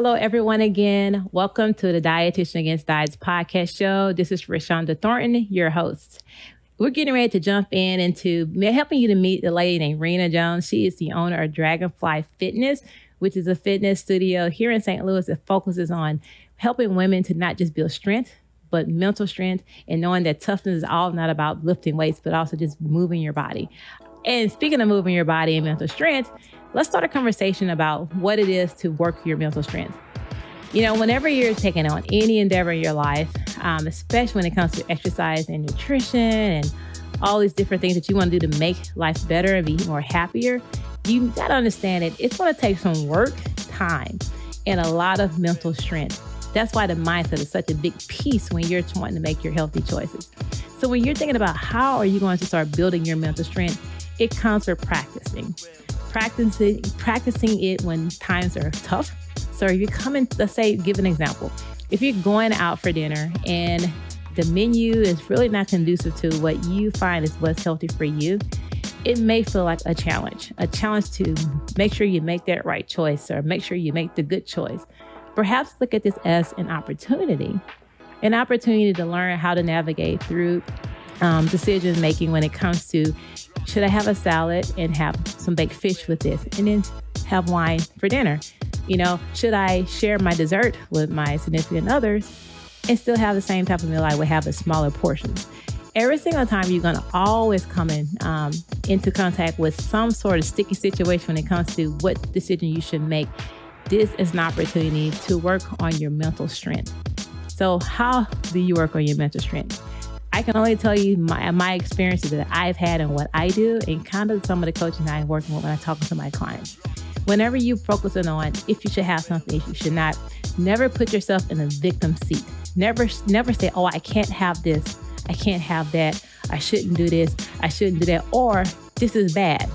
Hello, everyone, again. Welcome to the Dietitian Against Diets podcast show. This is Rashonda Thornton, your host. We're getting ready to jump in into helping you to meet the lady named Renah Jones. She is the owner of Dragonfly Fitness, which is a fitness studio here in St. Louis that focuses on helping women to not just build strength, but mental strength and knowing that toughness is all not about lifting weights, but also just moving your body. And speaking of moving your body and mental strength, let's start a conversation about what it is to work your mental strength. You know, whenever you're taking on any endeavor in your life, um, especially when it comes to exercise and nutrition and all these different things that you want to do to make life better and be more happier, you got to understand it. It's going to take some work, time, and a lot of mental strength. That's why the mindset is such a big piece when you're wanting to make your healthy choices. So when you're thinking about how are you going to start building your mental strength, it comes with practicing. Practicing practicing it when times are tough. So if you're coming, let's say, give an example. If you're going out for dinner and the menu is really not conducive to what you find is what's healthy for you, it may feel like a challenge, a challenge to make sure you make that right choice or make sure you make the good choice. Perhaps look at this as an opportunity, an opportunity to learn how to navigate through um, decision making when it comes to should I have a salad and have some baked fish with this and then have wine for dinner? You know, should I share my dessert with my significant others and still have the same type of meal I would have in smaller portions? Every single time you're gonna always come in um, into contact with some sort of sticky situation when it comes to what decision you should make. This is an opportunity to work on your mental strength. So, how do you work on your mental strength? I can only tell you my, my experiences that I've had and what I do, and kind of some of the coaching I'm working with when I'm talking to my clients. Whenever you focus on if you should have something, if you should not, never put yourself in a victim seat. Never, never say, "Oh, I can't have this. I can't have that. I shouldn't do this. I shouldn't do that." Or this is bad.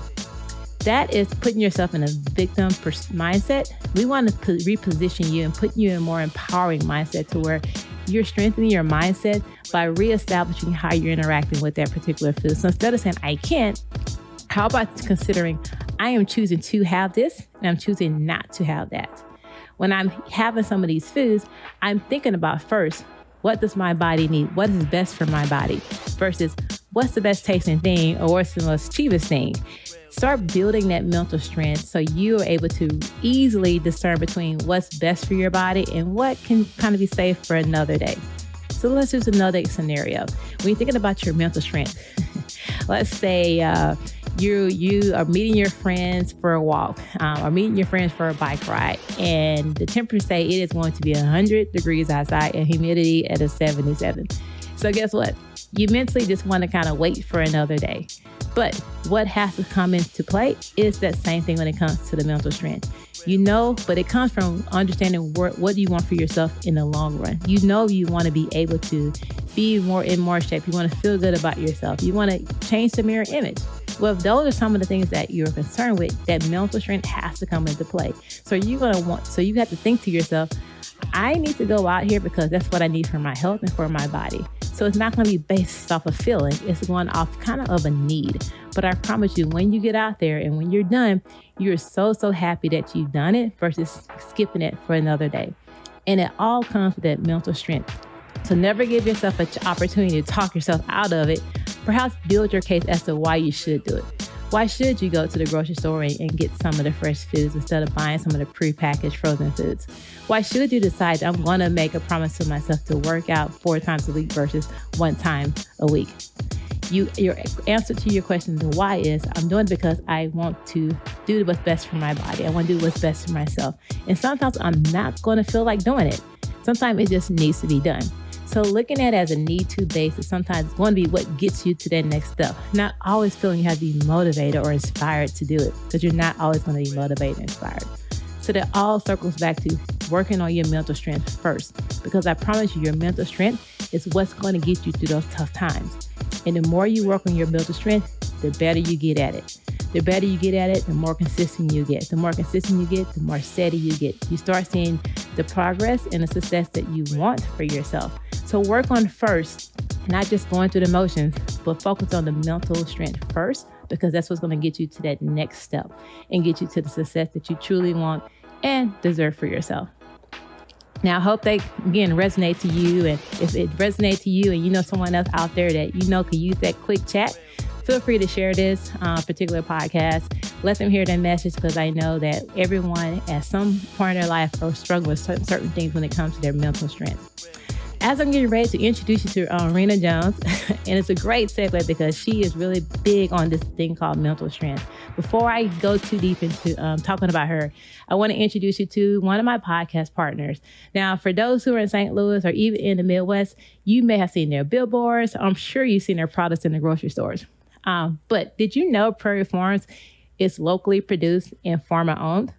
That is putting yourself in a victim mindset. We want to reposition you and put you in a more empowering mindset to where you're strengthening your mindset by reestablishing how you're interacting with that particular food. So instead of saying, I can't, how about considering I am choosing to have this and I'm choosing not to have that? When I'm having some of these foods, I'm thinking about first, what does my body need? What is best for my body versus what's the best tasting thing or what's the most cheapest thing? Start building that mental strength so you are able to easily discern between what's best for your body and what can kind of be safe for another day. So let's use another scenario. When you're thinking about your mental strength, let's say uh, you you are meeting your friends for a walk um, or meeting your friends for a bike ride, and the temperature say it is going to be 100 degrees outside and humidity at a 77. So guess what? You mentally just want to kind of wait for another day. But what has to come into play is that same thing when it comes to the mental strength. You know, but it comes from understanding what, what do you want for yourself in the long run. You know, you want to be able to be more in more shape. You want to feel good about yourself. You want to change the mirror image. Well, if those are some of the things that you're concerned with, that mental strength has to come into play. So you're gonna want. So you have to think to yourself, I need to go out here because that's what I need for my health and for my body. It's not going to be based off a feeling. It's going off kind of of a need. But I promise you, when you get out there and when you're done, you're so, so happy that you've done it versus skipping it for another day. And it all comes with that mental strength. So never give yourself an opportunity to talk yourself out of it. Perhaps build your case as to why you should do it. Why should you go to the grocery store and, get some of the fresh foods instead of buying some of the prepackaged frozen foods? Why should you decide I'm going to make a promise to myself to work out four times a week versus one time a week? You, your answer to your question, the why is I'm doing it because I want to do what's best for my body. I want to do what's best for myself. And sometimes I'm not going to feel like doing it. Sometimes it just needs to be done. So looking at it as a need to basis sometimes it's going to be what gets you to that next step. Not always feeling you have to be motivated or inspired to do it because you're not always going to be motivated and inspired. So that all circles back to working on your mental strength first because I promise you your mental strength is what's going to get you through those tough times. And the more you work on your mental strength, the better you get at it. The better you get at it, the more consistent you get. The more consistent you get, the more steady you get. You start seeing the progress and the success that you want for yourself. So work on first, not just going through the motions, but focus on the mental strength first, because that's what's going to get you to that next step and get you to the success that you truly want and deserve for yourself. Now, I hope they again resonate to you. And if it resonates to you and you know someone else out there that you know could use that quick chat, feel free to share this uh, particular podcast. Let them hear that message because I know that everyone at some point in their life are struggling with certain, certain things when it comes to their mental strength as I'm getting ready to introduce you to um, Renah Jones, and it's a great segue because she is really big on this thing called mental strength. Before I go too deep into um, talking about her, I want to introduce you to one of my podcast partners. Now, for those who are in St. Louis or even in the Midwest, you may have seen their billboards. I'm sure you've seen their products in the grocery stores. Um, but did you know Prairie Farms is locally produced and farmer owned?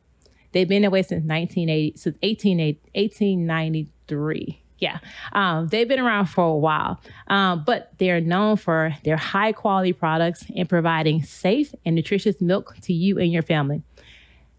They've been that way since 1980, since 1893. Yeah, um, they've been around for a while, um, but they're known for their high quality products and providing safe and nutritious milk to you and your family.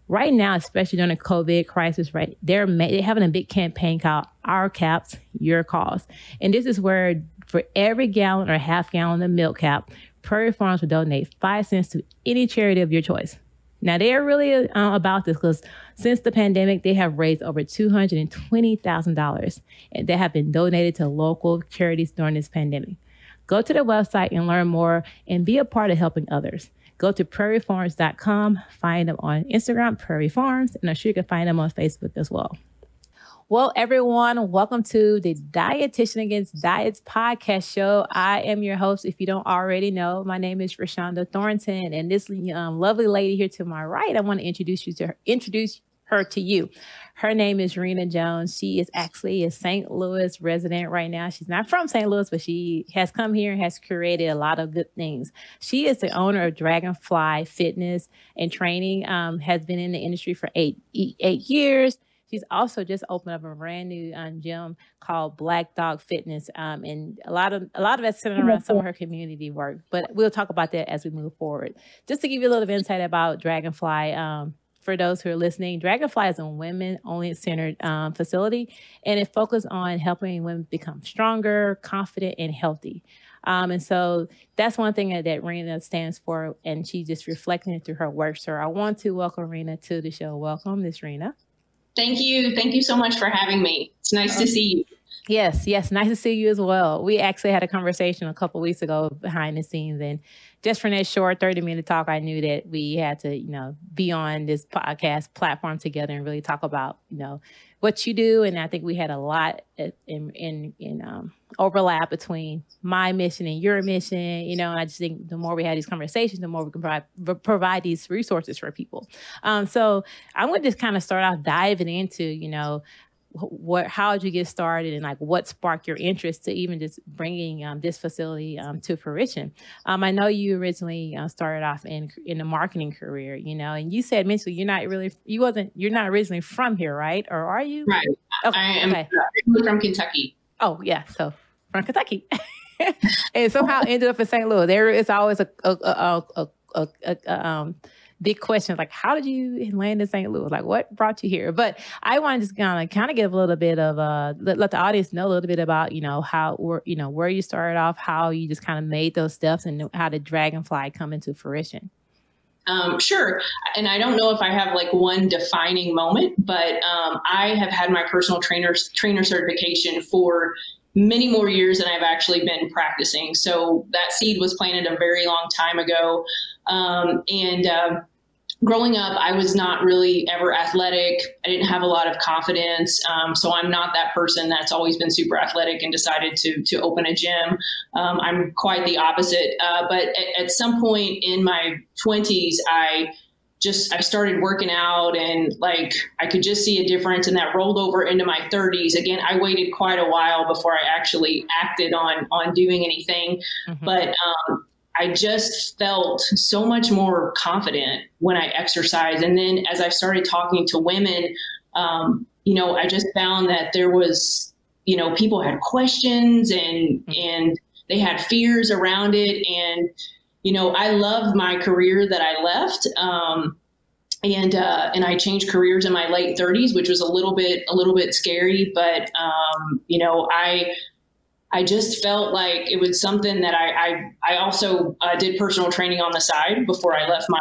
Right now, especially during the COVID crisis, right, they're they're having a big campaign called "Our Caps, Your Cause," and this is where for every gallon or half gallon of milk cap, Prairie Farms will donate five cents to any charity of your choice. Now they're really uh, about this because since the pandemic, they have raised over $220,000 and they have been donated to local charities during this pandemic. Go to their website and learn more and be a part of helping others. Go to prairiefarms.com, find them on Instagram, Prairie Farms, and I'm sure you can find them on Facebook as well. Well, everyone, welcome to the Dietitian Against Diets podcast show. I am your host. If you don't already know, my name is Rashonda Thornton, and this um, lovely lady here to my right, I want to introduce you to her, introduce her to you. Her name is Renah Jones. She is actually a St. Louis resident right now. She's not from St. Louis, but she has come here and has created a lot of good things. She is the owner of Dragonfly Fitness and Training. Um, has been in the industry for eight eight years. She's also just opened up a brand new um, gym called Black Dog Fitness, um, and a lot of a lot of it's centered around some of her community work. But we'll talk about that as we move forward. Just to give you a little insight about Dragonfly. Um, for those who are listening, Dragonfly is a women only centered um, facility and it focuses on helping women become stronger, confident, and healthy. Um, and so that's one thing that, that Renah stands for, and she just reflecting it through her work. So I want to welcome Renah to the show. Welcome, Miss Renah. Thank you. Thank you so much for having me. It's nice to see you. Yes, yes, nice to see you as well. We actually had a conversation a couple weeks ago behind the scenes, and just from that short 30 minute talk, I knew that we had to, you know, be on this podcast platform together and really talk about, you know, what you do. And I think we had a lot in in in um, overlap between my mission and your mission. You know, and I just think the more we have these conversations, the more we can provide provide these resources for people. Um, so I'm going to just kind of start off diving into, you know, what how did you get started and like what sparked your interest to even just bringing um, this facility um, to fruition um, i know you originally uh, started off in in a marketing career you know and you said mentally you're not really you wasn't you're not originally from here right or are you right okay. i am okay. from kentucky oh yeah so from kentucky and somehow ended up in st louis there is always a a, a, a, a, um big question like how did you land in St. Louis? Like what brought you here? But I want to just kind of kind of give a little bit of uh let, let the audience know a little bit about you know how where you know where you started off, how you just kind of made those steps, and how did Dragonfly come into fruition. Um, sure. And I don't know if I have like one defining moment, but um, I have had my personal trainer trainer certification for many more years than I've actually been practicing. So that seed was planted a very long time ago. Um, and uh, growing up, I was not really ever athletic. I didn't have a lot of confidence. Um, so I'm not that person that's always been super athletic and decided to, to open a gym. Um, I'm quite the opposite. Uh, but at, at some point in my 20s, I just I started working out and like I could just see a difference and that rolled over into my 30s again I waited quite a while before I actually acted on on doing anything mm-hmm. but um, I just felt so much more confident when I exercised and then as I started talking to women um, you know I just found that there was you know people had questions and mm-hmm. and they had fears around it and you know, I love my career that I left. Um, and uh, and I changed careers in my late 30s, which was a little bit a little bit scary, but um, you know I I just felt like it was something that I I, I also uh, did personal training on the side before I left my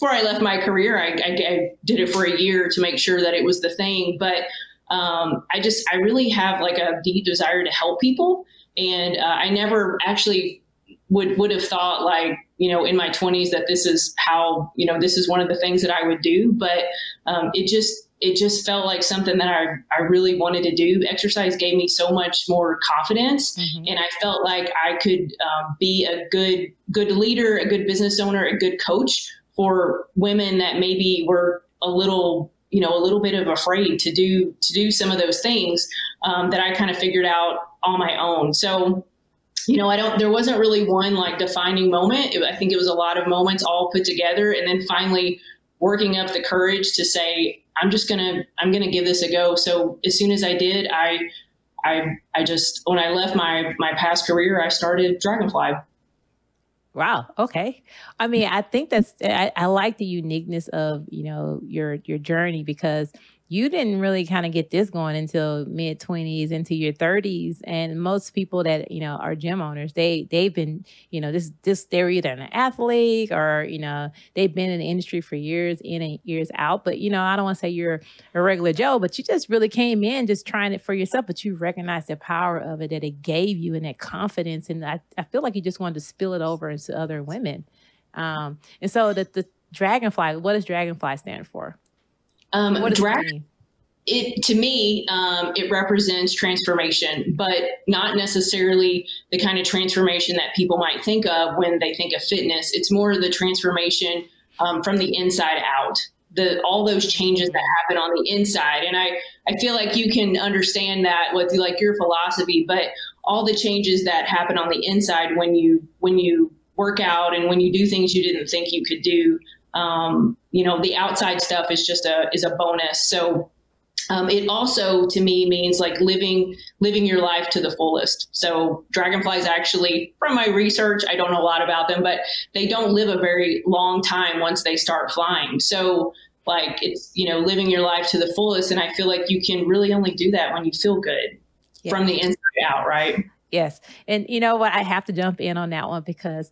before I left my career. I, I, I, did it for a year to make sure that it was the thing, but um, I just, I really have like a deep desire to help people. And uh, I never actually would, would have thought like, you know, in my 20s that this is how, you know, this is one of the things that I would do. But um, it just, it just felt like something that I, I really wanted to do. Exercise gave me so much more confidence, mm-hmm. and I felt like I could um, be a good good leader, a good business owner, a good coach for women that maybe were a little you know a little bit of afraid to do to do some of those things um, that I kind of figured out on my own. So you know, I don't, there wasn't really one like defining moment. It, I think it was a lot of moments all put together. And then finally working up the courage to say, I'm just gonna I'm gonna give this a go. So as soon as I did, I I I just when I left my my past career, I started Dragonfly. Wow. Okay. I mean, I think that's I, I like the uniqueness of you know your your journey because you didn't really kind of get this going until mid 20s into your 30s and most people that you know are gym owners they they've been you know this this they're either an athlete or you know they've been in the industry for years in and years out but you know i don't want to say you're a regular joe but you just really came in just trying it for yourself but you recognize the power of it that it gave you and that confidence and i, I feel like you just wanted to spill it over into other women. Um, and so the, the dragonfly what does dragonfly stand for um, what drag- it, it to me, um, it represents transformation, but not necessarily the kind of transformation that people might think of when they think of fitness. It's more the transformation um, from the inside out. The, all those changes that happen on the inside and I, I feel like you can understand that with like your philosophy but all the changes that happen on the inside when you when you work out and when you do things you didn't think you could do um, you know, the outside stuff is just a is a bonus. So um, it also to me means like living living your life to the fullest. So dragonflies actually from my research i don't know a lot about them but they don't live a very long time once they start flying. So like it's you know living your life to the fullest and i feel like you can really only do that when you feel good yeah. from the inside out right? Yes. And you know what? I have to jump in on that one because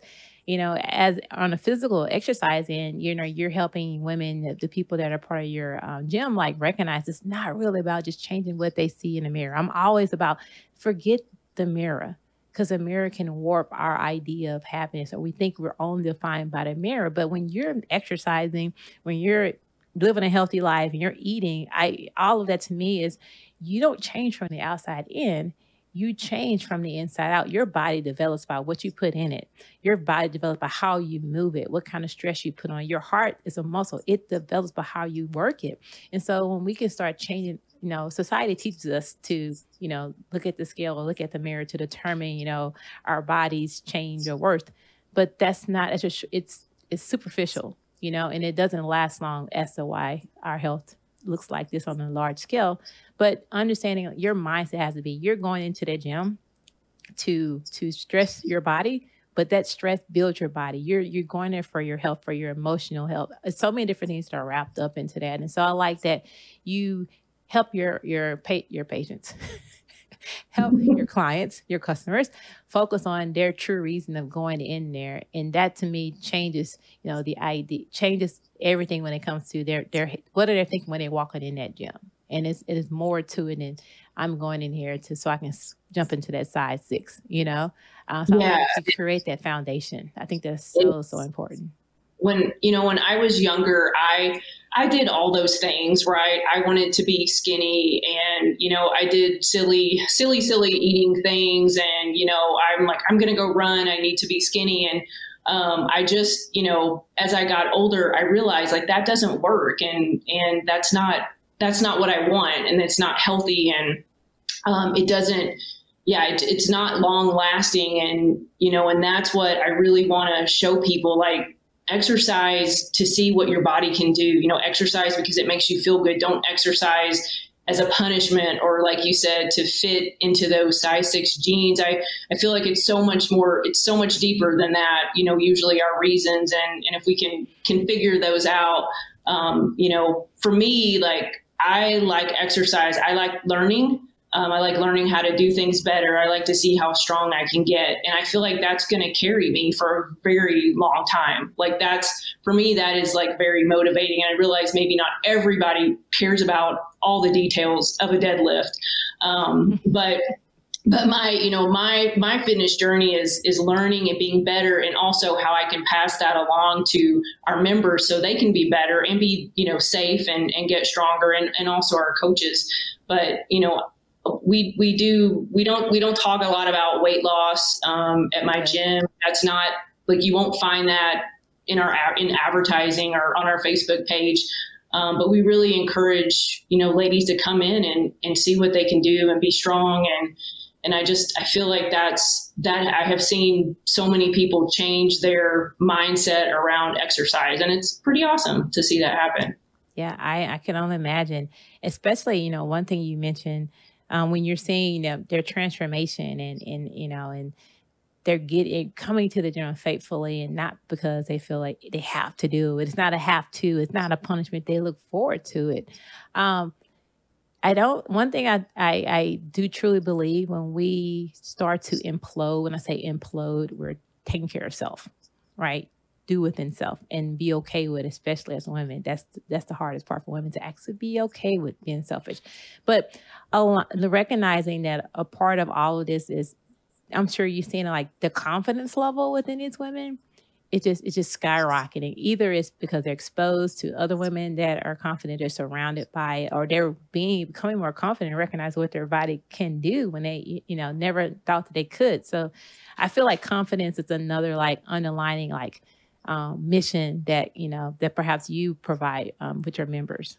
you know, as on a physical exercise end, you know, you're helping women, the, the people that are part of your um, gym, like recognize it's not really about just changing what they see in the mirror. I'm always about forget the mirror because a mirror can warp our idea of happiness. Or we think we're only defined by the mirror. But when you're exercising, when you're living a healthy life and you're eating, I all of that to me is you don't change from the outside in you change from the inside out. Your body develops by what you put in it. Your body develops by how you move it, what kind of stress you put on. Your heart is a muscle. It develops by how you work it. And so when we can start changing, you know, society teaches us to, you know, look at the scale or look at the mirror to determine, you know, our bodies change or worth. But that's not, it's just, it's, it's superficial, you know, and it doesn't last long as to why our health looks like this on a large scale. But understanding your mindset has to be you're going into the gym to to stress your body, but that stress builds your body. You're you're going there for your health, for your emotional health. Uh, so many different things that are wrapped up into that. And so I like that you help your your pa- your patients. help your clients, your customers focus on their true reason of going in there. And that to me changes, you know, the idea changes everything when it comes to their their what are they thinking when they're walking in that gym and it's it is more to it than i'm going in here to so i can jump into that size six you know uh, so yeah. I to create that foundation i think that's so so important when you know when i was younger i i did all those things right i wanted to be skinny and you know i did silly silly silly eating things and you know i'm like i'm gonna go run i need to be skinny and um, I just, you know, as I got older, I realized like that doesn't work, and and that's not that's not what I want, and it's not healthy, and um, it doesn't. Yeah, it, it's not long lasting, and you know, and that's what I really want to show people. Like exercise to see what your body can do. You know, exercise because it makes you feel good. Don't exercise as a punishment or like you said to fit into those size six jeans i i feel like it's so much more it's so much deeper than that you know usually our reasons and and if we can can figure those out um, you know for me like i like exercise i like learning Um, I like learning how to do things better. I like to see how strong I can get. And I feel like that's going to carry me for a very long time. Like, that's for me, that is like very motivating. I realize maybe not everybody cares about all the details of a deadlift. Um, but but my you know my my fitness journey is is learning and being better and also how i can pass that along to our members so they can be better and be you know safe and and get stronger and, and also our coaches but you know we we do we don't we don't talk a lot about weight loss um, at my gym. That's not like you won't find that in our in advertising or on our facebook page. Um, but we really encourage you know ladies to come in and and see what they can do and be strong. And and I just I feel like that's that I have seen so many people change their mindset around exercise. And it's pretty awesome to see that happen. Yeah, I I can only imagine, especially you know one thing you mentioned um, when you're seeing their transformation and and you know and they're getting coming to the gym faithfully and not because they feel like they have to do it. It's not a have to. It's not a punishment. They look forward to it. Um, I don't. One thing I, I I do truly believe when we start to implode. When I say implode, we're taking care of self, right? Do within self and be okay with, especially as women. That's that's the hardest part for women to actually be okay with being selfish. But the recognizing that a part of all of this is, I'm sure you're seeing like the confidence level within these women it just it's just skyrocketing. Either it's because they're exposed to other women that are confident, they're surrounded by, or they're being becoming more confident and recognize what their body can do when they you know never thought that they could. So I feel like confidence is another like underlining like um, mission that you know that perhaps you provide um, with your members.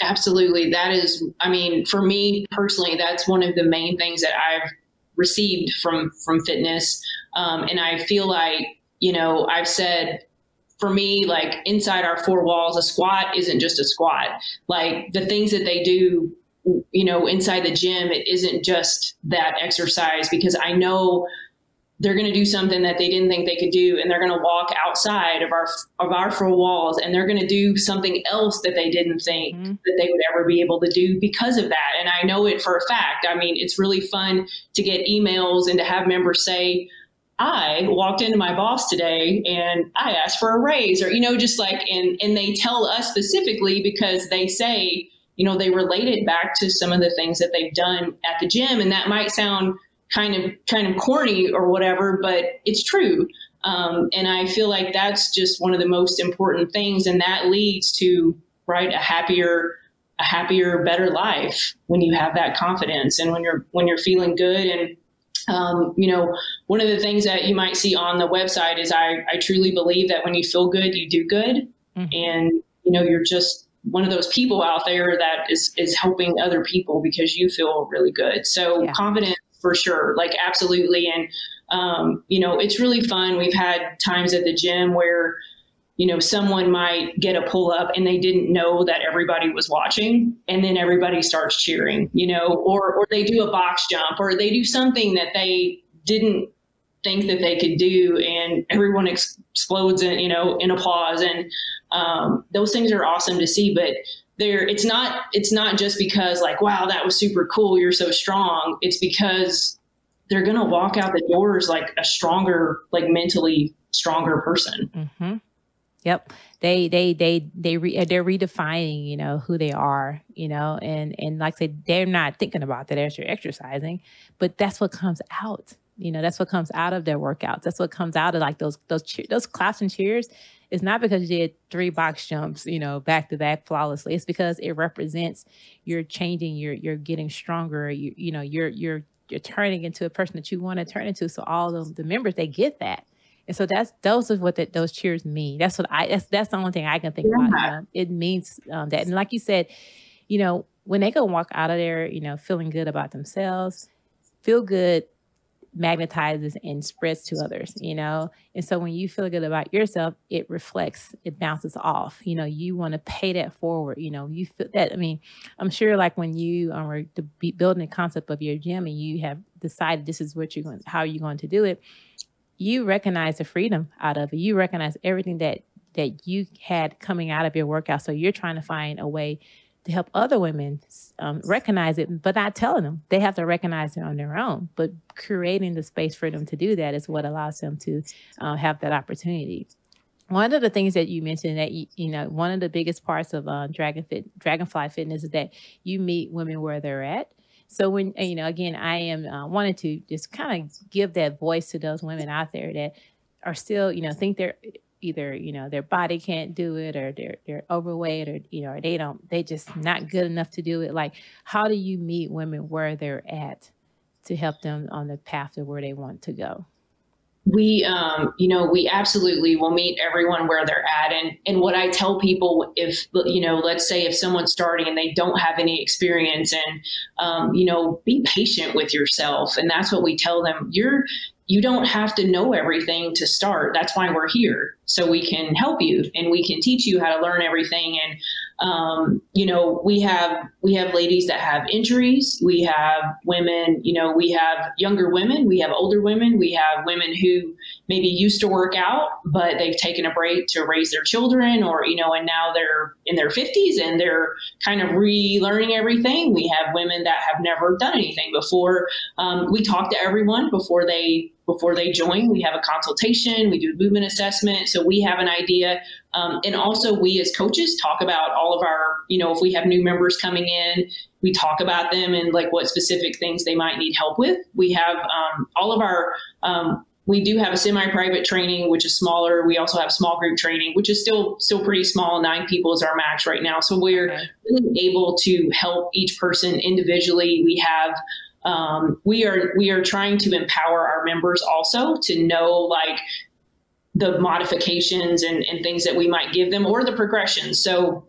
Absolutely, that is. I mean, for me personally, that's one of the main things that I've received from from fitness, um, and I feel like you know, I've said for me, like inside our four walls, a squat isn't just a squat. Like the things that they do, you know, inside the gym, it isn't just that exercise because I know they're going to do something that they didn't think they could do and they're going to walk outside of our of our four walls and they're going to do something else that they didn't think mm-hmm. that they would ever be able to do because of that and i know it for a fact i mean it's really fun to get emails and to have members say I walked into my boss today and I asked for a raise or, you know, just like, and, and they tell us specifically because they say, you know, they relate it back to some of the things that they've done at the gym. And that might sound kind of, kind of corny or whatever, but it's true. Um, and I feel like that's just one of the most important things. And that leads to, right, a happier, a happier, better life when you have that confidence and when you're, when you're feeling good and, um, you know, one of the things that you might see on the website is I, I truly believe that when you feel good, you do good. Mm-hmm. And, you know, you're just one of those people out there that is, is helping other people because you feel really good. So yeah. confidence for sure, like absolutely. And, um, you know, it's really fun. We've had times at the gym where, you know, someone might get a pull up and they didn't know that everybody was watching and then everybody starts cheering, you know, or, or they do a box jump or they do something that they didn't think that they could do and everyone ex- explodes in, you know, in applause. And um, those things are awesome to see, but there, it's not, it's not just because like, wow, that was super cool. You're so strong. It's because they're to walk out the doors like a stronger, like mentally stronger person. Mm-hmm. Yep. They they they they re, they're redefining, you know, who they are, you know, and and like I said, they're not thinking about that as you're exercising, but that's what comes out. You know, that's what comes out of their workouts. That's what comes out of like those those cheer, those claps and cheers. It's not because you did three box jumps, you know, back to back flawlessly. It's because it represents you're changing, you're you're getting stronger. You you know, you're you're you're turning into a person that you want to turn into. So all of the members they get that and so that's those are what the, those cheers mean. That's what I that's that's the only thing I can think yeah. about. Know? It means um, that, and like you said, you know, when they go walk out of there, you know, feeling good about themselves, feel good magnetizes and spreads to others, you know? And so when you feel good about yourself, it reflects, it bounces off. You know, you want to pay that forward. You know, you feel that. I mean, I'm sure like when you um, are building the concept of your gym and you have decided this is what you're going, how you're going to do it, you recognize the freedom out of it. You recognize everything that that you had coming out of your workout. So you're trying to find a way to help other women um, recognize it, but not telling them. They have to recognize it on their own. But creating the space for them to do that is what allows them to uh, have that opportunity. One of the things that you mentioned that you, you know one of the biggest parts of uh, Dragon Fit, Dragonfly Fitness is that you meet women where they're at. So when you know, again, I am uh, to just kind of give that voice to those women out there that are still, you know, think they're either you know their body can't do it or they're they're overweight or you know they don't they just not good enough to do it. Like how do you meet women where they're at to help them on the path to where they want to go? We um, you know we absolutely will meet everyone where they're at. And and what i tell people if you know let's say if someone's starting and they don't have any experience and um, you know be patient with yourself. And that's what we tell them. You're you don't have to know everything to start. That's why we're here. So we can help you and we can teach you how to learn everything. And, um, you know, we have, we have ladies that have injuries. We have women, you know, we have younger women, we have older women, we have women who maybe used to work out, but they've taken a break to raise their children or, you know, and now they're in their fifties and they're kind of relearning everything. We have women that have never done anything before. Um, we talk to everyone before they before they join. We have a consultation, we do a movement assessment, so we have an idea. Um, and also, we as coaches talk about all of our, you know, if we have new members coming in, we talk about them and like what specific things they might need help with. We have um, all of our um, we do have a semi-private training which is smaller we also have small group training which is still still pretty small nine people is our max right now so we're really able to help each person individually we have um, we are we are trying to empower our members also to know like the modifications and, and things that we might give them or the progressions. So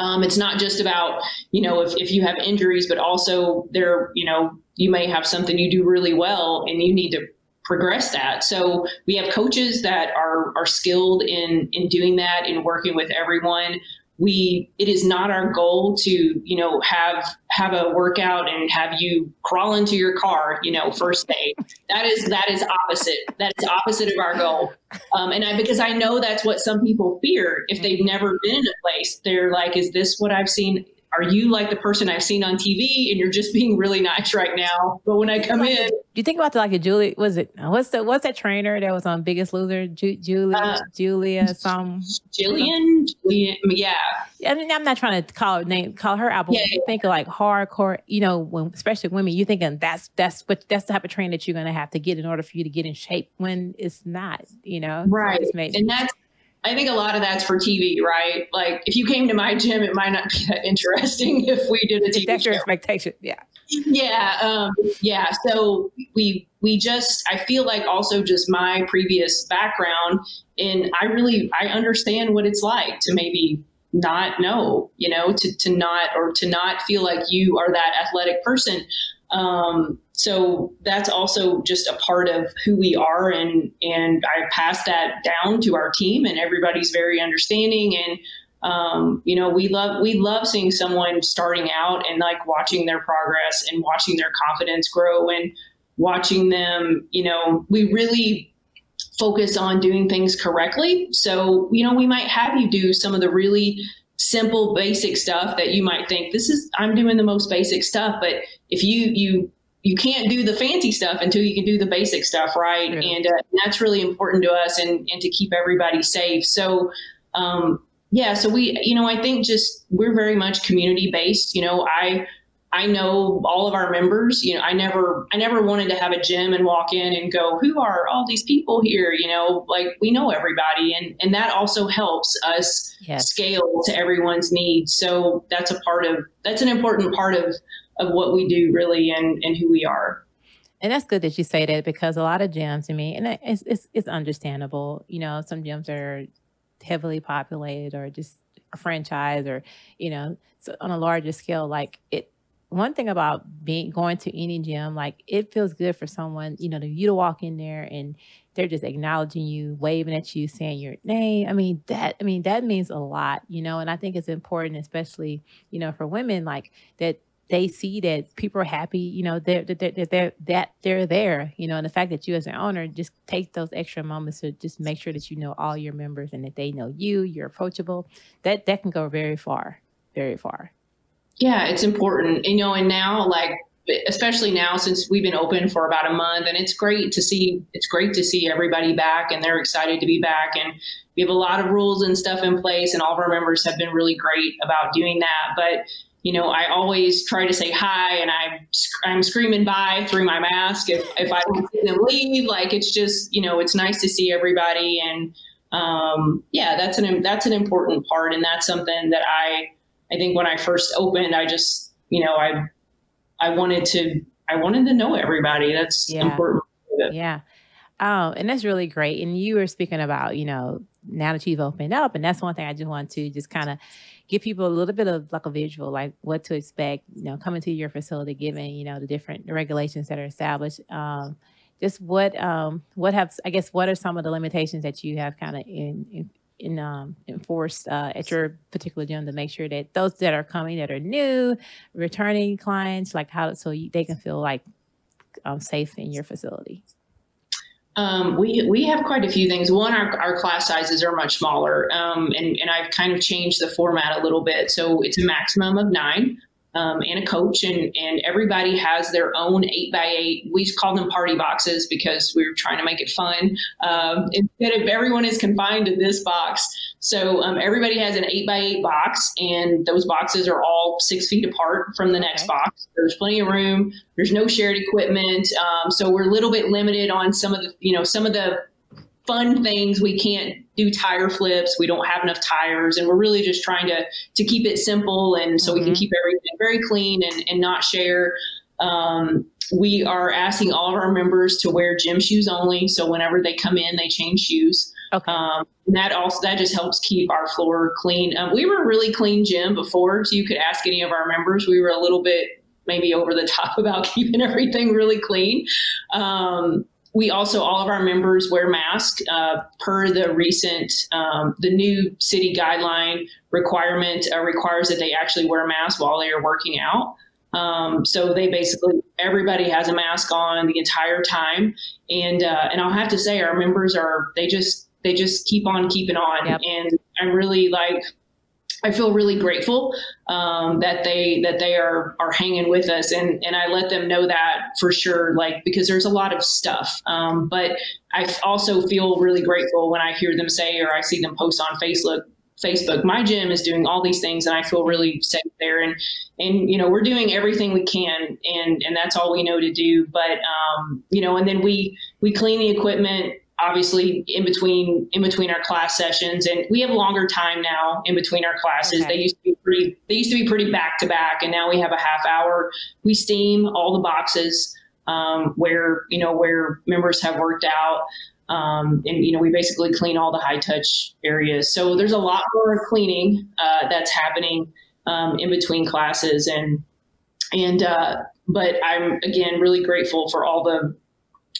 um, it's not just about you know if, if you have injuries, but also there you know you may have something you do really well and you need to progress that. So we have coaches that are are skilled in in doing that in working with everyone we it is not our goal to you know have have a workout and have you crawl into your car you know first day. That is that is opposite. That is opposite of our goal. Um, and I, because i know that's what some people fear. If they've never been in a place they're like is this what i've seen are you like the person I've seen on TV and you're just being really nice right now? But when I come in, do you think about the, like a Julie? Was it what's the what's that trainer that was on Biggest Loser? Ju- Julie, uh, Julia, some Jillian, Julian, yeah. I mean, I'm not trying to call her name, call her out, but yeah, you think of like hardcore, you know, when especially women, you thinking that's that's what that's the type of training that you're gonna have to get in order for you to get in shape. When it's not, you know, right? So and that's I think a lot of that's for TV, right? Like if you came to my gym, it might not be that interesting if we did a TV That's show. your expectation, yeah. Yeah, um, yeah. So we we just I feel like also just my previous background, and I really I understand what it's like to maybe not know, you know, to to not or to not feel like you are that athletic person. Um, so that's also just a part of who we are, and and I pass that down to our team, and everybody's very understanding and. Um, you know, we love we love seeing someone starting out and like watching their progress and watching their confidence grow and watching them. You know, we really focus on doing things correctly. So, you know, we might have you do some of the really simple basic stuff that you might think this is I'm doing the most basic stuff but if you you you can't do the fancy stuff until you can do the basic stuff right yeah. and, uh, that's really important to us and and to keep everybody safe so um, yeah so we you know I think just we're very much community based you know I I know all of our members. You know, I never, I never wanted to have a gym and walk in and go, "Who are all these people here?" You know, like we know everybody, and and that also helps us yes. scale to everyone's needs. So that's a part of that's an important part of of what we do, really, and and who we are. And that's good that you say that because a lot of gyms, to me, and it's it's, it's understandable. You know, some gyms are heavily populated or just a franchise, or you know, so on a larger scale, like it one thing about being going to any gym, like it feels good for someone, you know, to you to walk in there and they're just acknowledging you, waving at you, saying your name. I mean, that I mean, that means a lot, you know, and I think it's important, especially, you know, for women, like that they see that people are happy, you know, they're, they're, they're, they're, that they're there, you know, and the fact that you as an owner just take those extra moments to just make sure that you know all your members and that they know you, you're approachable, that that can go very far, very far. Yeah, it's important. You know, and now like especially now since we've been open for about a month and it's great to see it's great to see everybody back and they're excited to be back and we have a lot of rules and stuff in place and all of our members have been really great about doing that but you know i always try to say hi and i'm i'm screaming bye through my mask if, if i them leave like it's just you know it's nice to see everybody and um, yeah that's an that's an important part and that's something that i i think when i first opened i just you know i I wanted to I wanted to know everybody. That's yeah. important. Yeah. Oh, and that's really great. And you were speaking about, you know, now that you've opened up, and that's one thing I just want to just kind of give people a little bit of like a visual, like what to expect, you know, coming to your facility, given, you know, the different regulations that are established. Um, just what um what have I guess what are some of the limitations that you have kind of in, in, in um, enforced uh, at your particular gym to make sure that those that are coming that are new, returning clients, like how so you, they can feel like um, safe in your facility? Um, we we have quite a few things. One, our, our class sizes are much smaller, um, and and I've kind of changed the format a little bit. So it's a maximum of nine um, and a coach, and and everybody has their own eight by eight. We call them party boxes because we are trying to make it fun. Um, instead of everyone is confined to this box, so um, everybody has an eight by eight box, and those boxes are all six feet apart from the next okay. box. There's plenty of room. There's no shared equipment, um, so we're a little bit limited on some of the you know some of the fun things. We can't do tire flips. We don't have enough tires, and we're really just trying to to keep it simple and so mm-hmm. we can mm-hmm. keep everything very clean and, and not share. Um, we are asking all of our members to wear gym shoes only. So whenever they come in, they change shoes. Okay. Um, that also that just helps keep our floor clean. Um, we were a really clean gym before, so you could ask any of our members. We were a little bit maybe over the top about keeping everything really clean. Um, we also all of our members wear masks uh, per the recent um, the new city guideline requirement uh, requires that they actually wear a mask while they are working out. Um, so they basically everybody has a mask on the entire time. And uh, and i'll have to say our members are they just they just keep on keeping on. Yep. and i'm really like I feel really grateful um, that they that they are are hanging with us, and and I let them know that for sure. Like because there's a lot of stuff, um, but I also feel really grateful when I hear them say or I see them post on Facebook. Facebook, my gym is doing all these things, and I feel really safe there. And and you know we're doing everything we can, and and that's all we know to do. But um, you know, and then we we clean the equipment obviously in between in between our class sessions and we have longer time now in between our classes. Okay. they used to be pretty they used to be pretty back to back and now we have a half hour. We steam all the boxes um, where you know where members have worked out um, and you know we basically clean all the high touch areas. So there's a lot more cleaning uh, that's happening um, in between classes and and uh, but i'm again really grateful for all the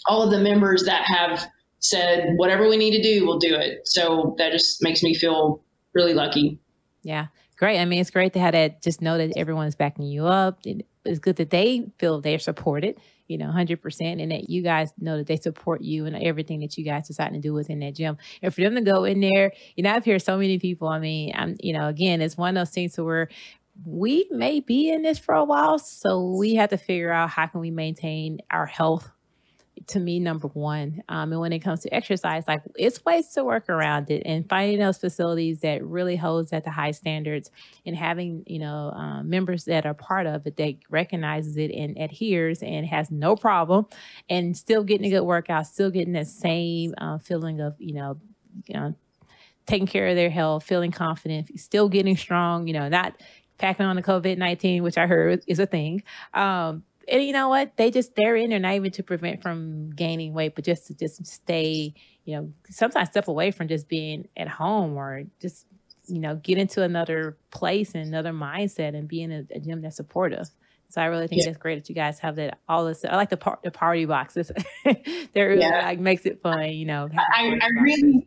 all of the members that have said, whatever we need to do, we'll do it. So that just makes me feel really lucky. Yeah. Great. I mean, it's great to have that, just know that everyone's backing you up. It's good that they feel they're supported, you know, 100%, and that you guys know that they support you and everything that you guys decide to do within that gym. And for them to go in there, you know, I've heard so many people. I mean, I'm, you know, again, it's one of those things where we may be in this for a while. So we have to figure out how can we maintain our health to me number one. Um, and when it comes to exercise, like it's ways to work around it and finding those facilities that really holds at the high standards and having, you know, um, members that are part of it that recognizes it and adheres and has no problem and still getting a good workout, still getting that same uh, feeling of, you know, you know, taking care of their health, feeling confident, still getting strong, you know, not packing on the COVID 19, which I heard is a thing. Um, and you know what? They just they're in there not even to prevent from gaining weight, but just to just stay, you know, sometimes step away from just being at home or just, you know, get into another place and another mindset and be in a, a gym that's supportive. So I really think yeah. it's great that you guys have that all this. I like the par- the party boxes. They're yeah. like makes it fun, you know. I, I really,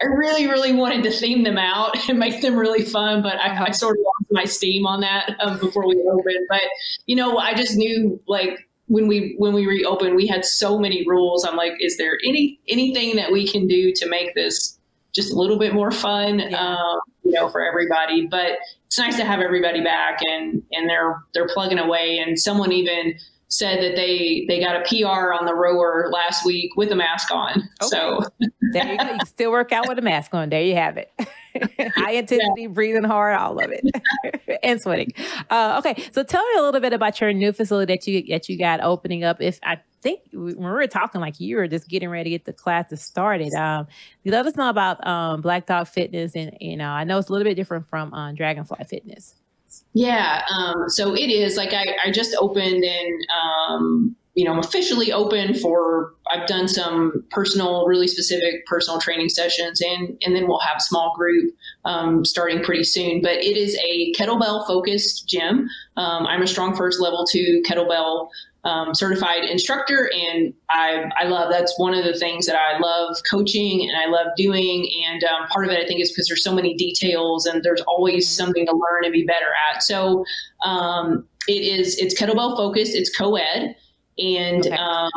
I really, really wanted to theme them out and make them really fun, but I, uh-huh. I sort of lost my steam on that um, before we opened. But you know, I just knew like when we when we reopened, we had so many rules. I'm like, is there any anything that we can do to make this just a little bit more fun, yeah. um, you know, for everybody? But it's nice to have everybody back and and they're they're plugging away. And someone even said that they they got a PR on the rower last week with a mask on. Okay. So there you go. You still work out with a mask on. There you have it. High intensity, yeah. breathing hard, all of it, and sweating. Uh, okay, so tell me a little bit about your new facility that you that you got opening up. If I think when we were talking, like you were just getting ready to get the classes started. Um, let us know about um, Black Dog Fitness, and you know, I know it's a little bit different from um, Dragonfly Fitness. Yeah, um, so it is like I, I just opened and um, you know I'm officially open for I've done some personal, really specific personal training sessions, and and then we'll have small group um, starting pretty soon. But it is a kettlebell focused gym. Um, I'm a StrongFirst Level Two kettlebell um, certified instructor, and I, I love that's one of the things that I love coaching and I love doing. And um, part of it, I think, is because there's so many details and there's always mm-hmm. something to learn and be better at. So um, it is it's kettlebell focused, it's co-ed. And okay. um,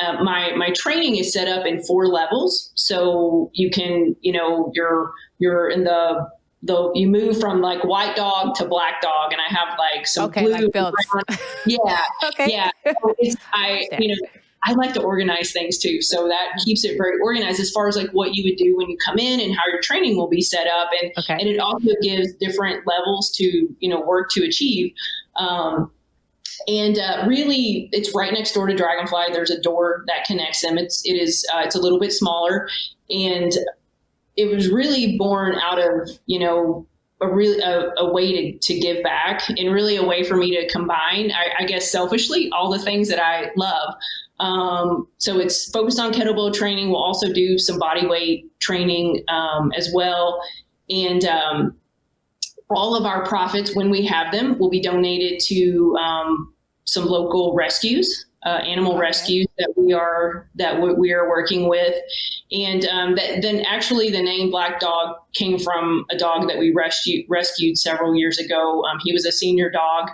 uh, my my training is set up in four levels, so you can you know you're you're in the the you move from like white dog to black dog, and I have like some okay, blue. Like yeah, okay, yeah. So I you know I like to organize things too, so that keeps it very organized as far as like what you would do when you come in and how your training will be set up, and okay. and it also gives different levels to you know work to achieve. Um, and uh, really, it's right next door to Dragonfly. There's a door that connects them. It's it is uh, it's a little bit smaller, and it was really born out of you know a really a, a way to, to give back and really a way for me to combine I, I guess selfishly all the things that I love. Um, so it's focused on kettlebell training. We'll also do some body weight training um, as well, and um, all of our profits when we have them will be donated to um, some local rescues uh, animal okay. rescues that we are that we are working with, and um, that, then actually the name Black Dog came from a dog that we rescued rescued several years ago. Um, he was a senior dog,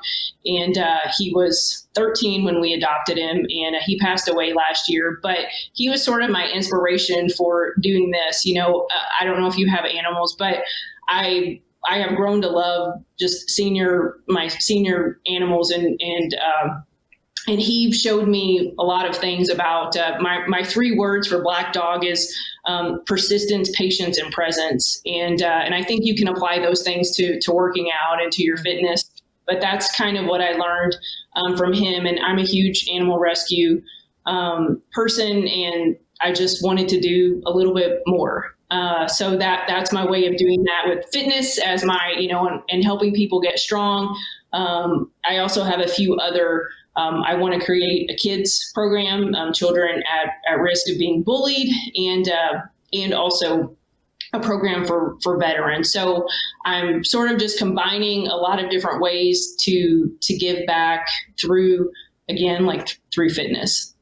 and uh, he was 13 when we adopted him, and uh, he passed away last year. But he was sort of my inspiration for doing this. You know, uh, I don't know if you have animals, but I I have grown to love just senior my senior animals and and uh, and he showed me a lot of things about uh, my, my three words for black dog is um, persistence patience and presence. And uh, and i think you can apply those things to to working out and to your fitness but that's kind of what i learned um, from him. And i'm a huge animal rescue um, person and i just wanted to do a little bit more uh, so that that's my way of doing that with fitness as my you know and, and helping people get strong um, i also have a few other um, I want to create a kids program, um, children at, at risk of being bullied, and uh, and also a program for for veterans. So I'm sort of just combining a lot of different ways to to give back through again like through fitness.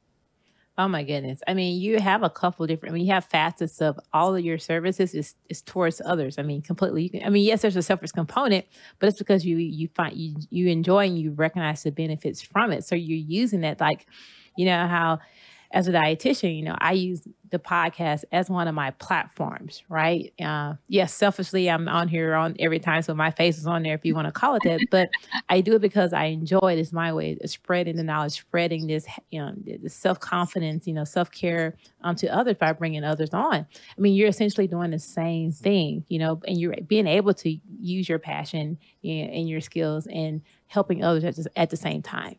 Oh my goodness. I mean, you have a couple different, I mean, you have facets of all of your services is, is towards others. I mean, completely. You Can, I mean, yes, there's a selfish component, but it's because you, you find you, you enjoy and you recognize the benefits from it. So you're using it like, you know, how as a dietitian, you know, I use the podcast as one of my platforms, right? Uh, yes, selfishly, I'm on here on every time, so my face is on there if you want to call it that. But I do it because I enjoy it. It's my way of spreading the knowledge, spreading this, you know, this self confidence, you know, self care um, to others by bringing others on. I mean, you're essentially doing the same thing, you know, and you're being able to use your passion and your skills and helping others at the, at the same time,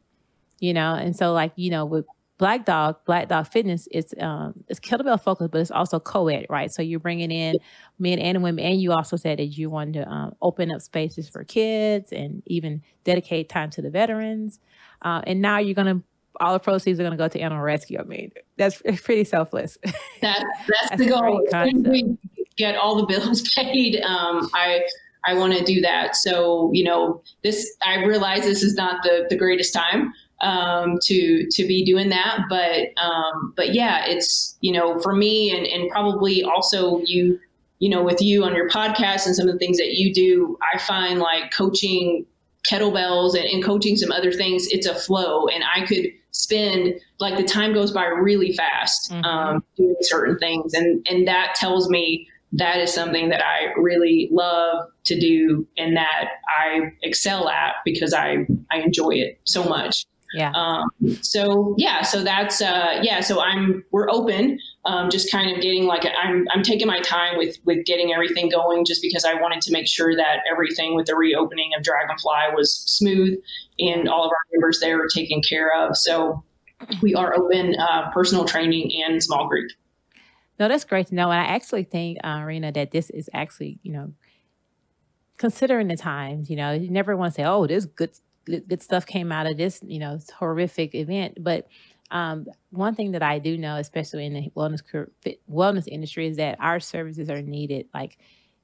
you know. And so, like, you know, with Black Dog, Black Dog Fitness, it's um, it's kettlebell focused, but it's also co-ed, right? So you're bringing in men and women, and you also said that you wanted to um, open up spaces for kids and even dedicate time to the veterans. Uh, and now you're gonna all the proceeds are gonna go to animal rescue. I mean, that's pretty selfless. That, that's, that's the goal. We get all the bills paid. Um, I I want to do that. So you know, this I realize this is not the the greatest time um, to to be doing that. But um, but yeah, it's you know for me and and probably also you you know with you on your podcast and some of the things that you do, I find like coaching kettlebells and, and coaching some other things. It's a flow, and I could spend like the time goes by really fast mm-hmm. um, doing certain things, and and that tells me that is something that I really love to do and that I excel at because I, I enjoy it so much. Yeah. Um, so yeah, so that's uh, yeah. So I'm we're open. Um, just kind of getting like I'm I'm taking my time with with getting everything going, just because I wanted to make sure that everything with the reopening of Dragonfly was smooth and all of our members there are taken care of. So we are open uh, personal training and small group. No, that's great to know. And I actually think, uh, Renah, that this is actually, you know, considering the times, you know, you never want to say, oh, this good, good, stuff came out of this, you know, horrific event. But um, one thing that I do know, especially in the wellness wellness industry, is that our services are needed. Like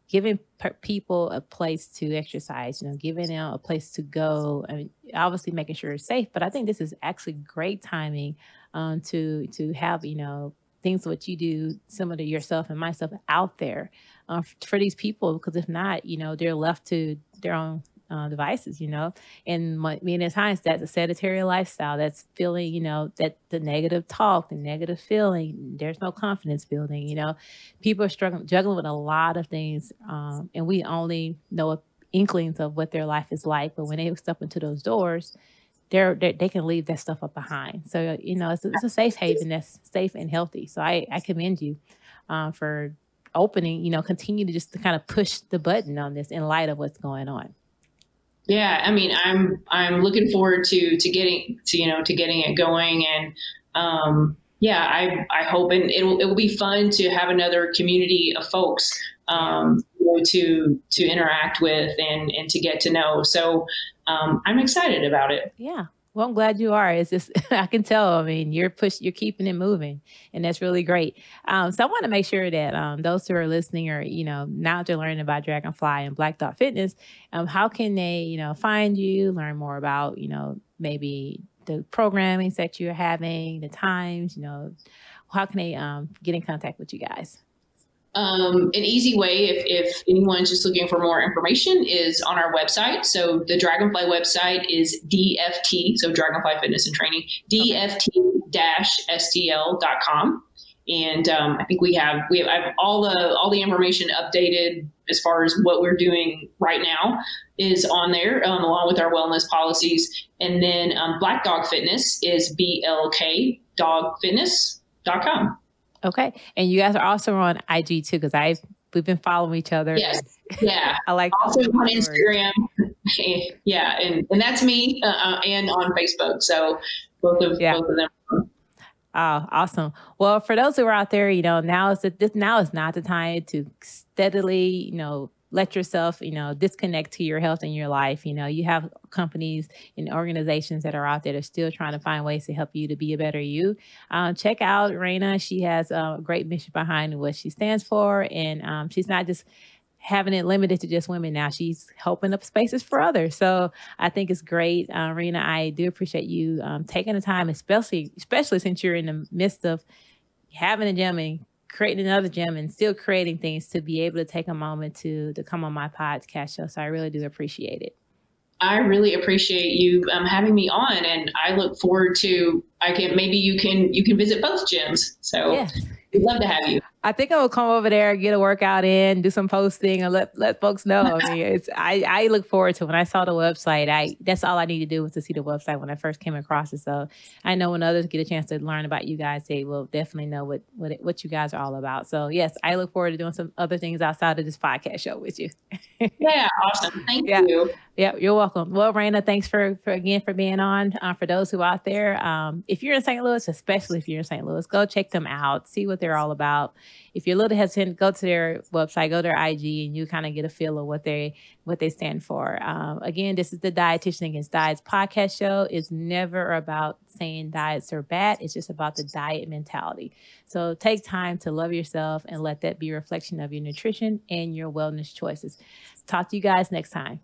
giving people a place to exercise, you know, giving them a place to go. I mean, obviously making sure it's safe. But I think this is actually great timing um, to to have you know things what you do similar to yourself and myself out there uh, for these people because if not you know they're left to their own uh, devices you know and my, many times that's a sedentary lifestyle that's feeling you know that the negative talk the negative feeling there's no confidence building you know people are struggling juggling with a lot of things um, and we only know inklings of what their life is like but when they step into those doors they're, they're, they can leave that stuff up behind. So you know, it's, it's a safe haven that's safe and healthy. So I I commend you uh, for opening. You know, continue to just to kind of push the button on this in light of what's going on. Yeah, I mean, I'm I'm looking forward to to getting to you know to getting it going and. Um, yeah, I, I hope and it'll, it will be fun to have another community of folks um, you know, to to interact with and and to get to know. So um, I'm excited about it. Yeah. Well, I'm glad you are. It's just I can tell. I mean, you're push, you're keeping it moving, and that's really great. Um, so I want to make sure that um, those who are listening, or you know, now they're learning about Dragonfly and Black Dog Fitness, um, how can they, you know, find you, learn more about, you know, maybe the programming that you're having, the times, you know, how can they um, get in contact with you guys? Um, an easy way, if, if anyone's just looking for more information, is on our website. So the Dragonfly website is DFT, so Dragonfly Fitness and Training, DFT-STL.com. And um, I think we have we have, have all the all the information updated as far as what we're doing right now is on there, um, along with our wellness policies. And then um, Black Dog Fitness is blkdogfitness.com. Okay. And you guys are also on IG too, because I've we've been following each other. Yes. Yeah. I like also on Instagram. yeah, and and that's me, uh, uh, and on Facebook. So both of yeah. both of them. Oh, awesome. Well, for those who are out there, you know, now is the, this now is not the time to steadily, you know, let yourself, you know, disconnect to your health and your life. You know, you have companies and organizations that are out there that are still trying to find ways to help you to be a better you. Um, check out Renah. She has a great mission behind what she stands for. And um, she's not just having it limited to just women now. She's helping up spaces for others. So I think it's great. Uh, Renah, I do appreciate you um, taking the time, especially, especially since you're in the midst of having a gym and creating another gym and still creating things to be able to take a moment to to come on my podcast show. So I really do appreciate it. I really appreciate you um, having me on, and I look forward to. I can maybe you can you can visit both gyms. So yeah. we'd love to have you. I think I will come over there, get a workout in, do some posting, and let let folks know. I mean, it's I I look forward to it. when I saw the website. I that's all I need to do was to see the website when I first came across it. So I know when others get a chance to learn about you guys, they will definitely know what what it, what you guys are all about. So yes, I look forward to doing some other things outside of this podcast show with you. yeah, awesome. Thank yeah. you. Yeah, you're welcome. Well, Renah, thanks for, for again for being on. Uh, for those who are out there, um, if you're in St. Louis, especially if you're in St. Louis, go check them out, see what they're all about if you're a little hesitant, go to their website, go to their IG, and you kind of get a feel of what they what they stand for. Um, again, this is the Dietitian Against Diets podcast show. It's never about saying diets are bad. It's just about the diet mentality. So take time to love yourself and let that be reflection of your nutrition and your wellness choices. Talk to you guys next time.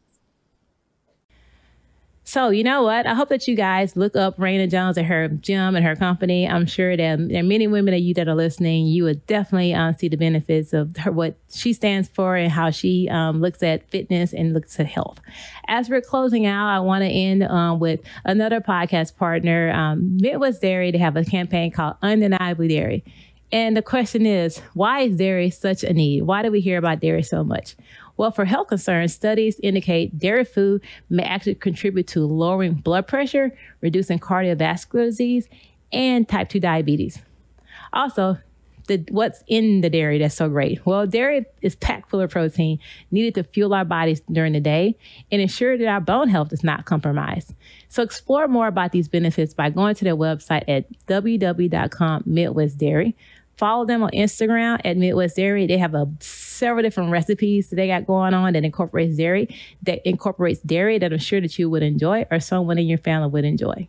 So, you know what? I hope that you guys look up Renah Jones and her gym and her company. I'm sure that there are many women of you that are listening. You would definitely uh, see the benefits of her, what she stands for and how she um, looks at fitness and looks at health. As we're closing out, I want to end um, with another podcast partner, um, Midwest Dairy. They have a campaign called Undeniably Dairy. And the question is, why is dairy such a need? Why do we hear about dairy so much? Well, for health concerns, studies indicate dairy food may actually contribute to lowering blood pressure, reducing cardiovascular disease, and type 2 diabetes. Also, the, what's in the dairy that's so great? Well, dairy is packed full of protein needed to fuel our bodies during the day and ensure that our bone health is not compromised. So explore more about these benefits by going to their website at www.com Midwest Dairy. Follow them on Instagram at Midwest Dairy. They have a several different recipes that they got going on that incorporates dairy, that incorporates dairy that I'm sure that you would enjoy or someone in your family would enjoy.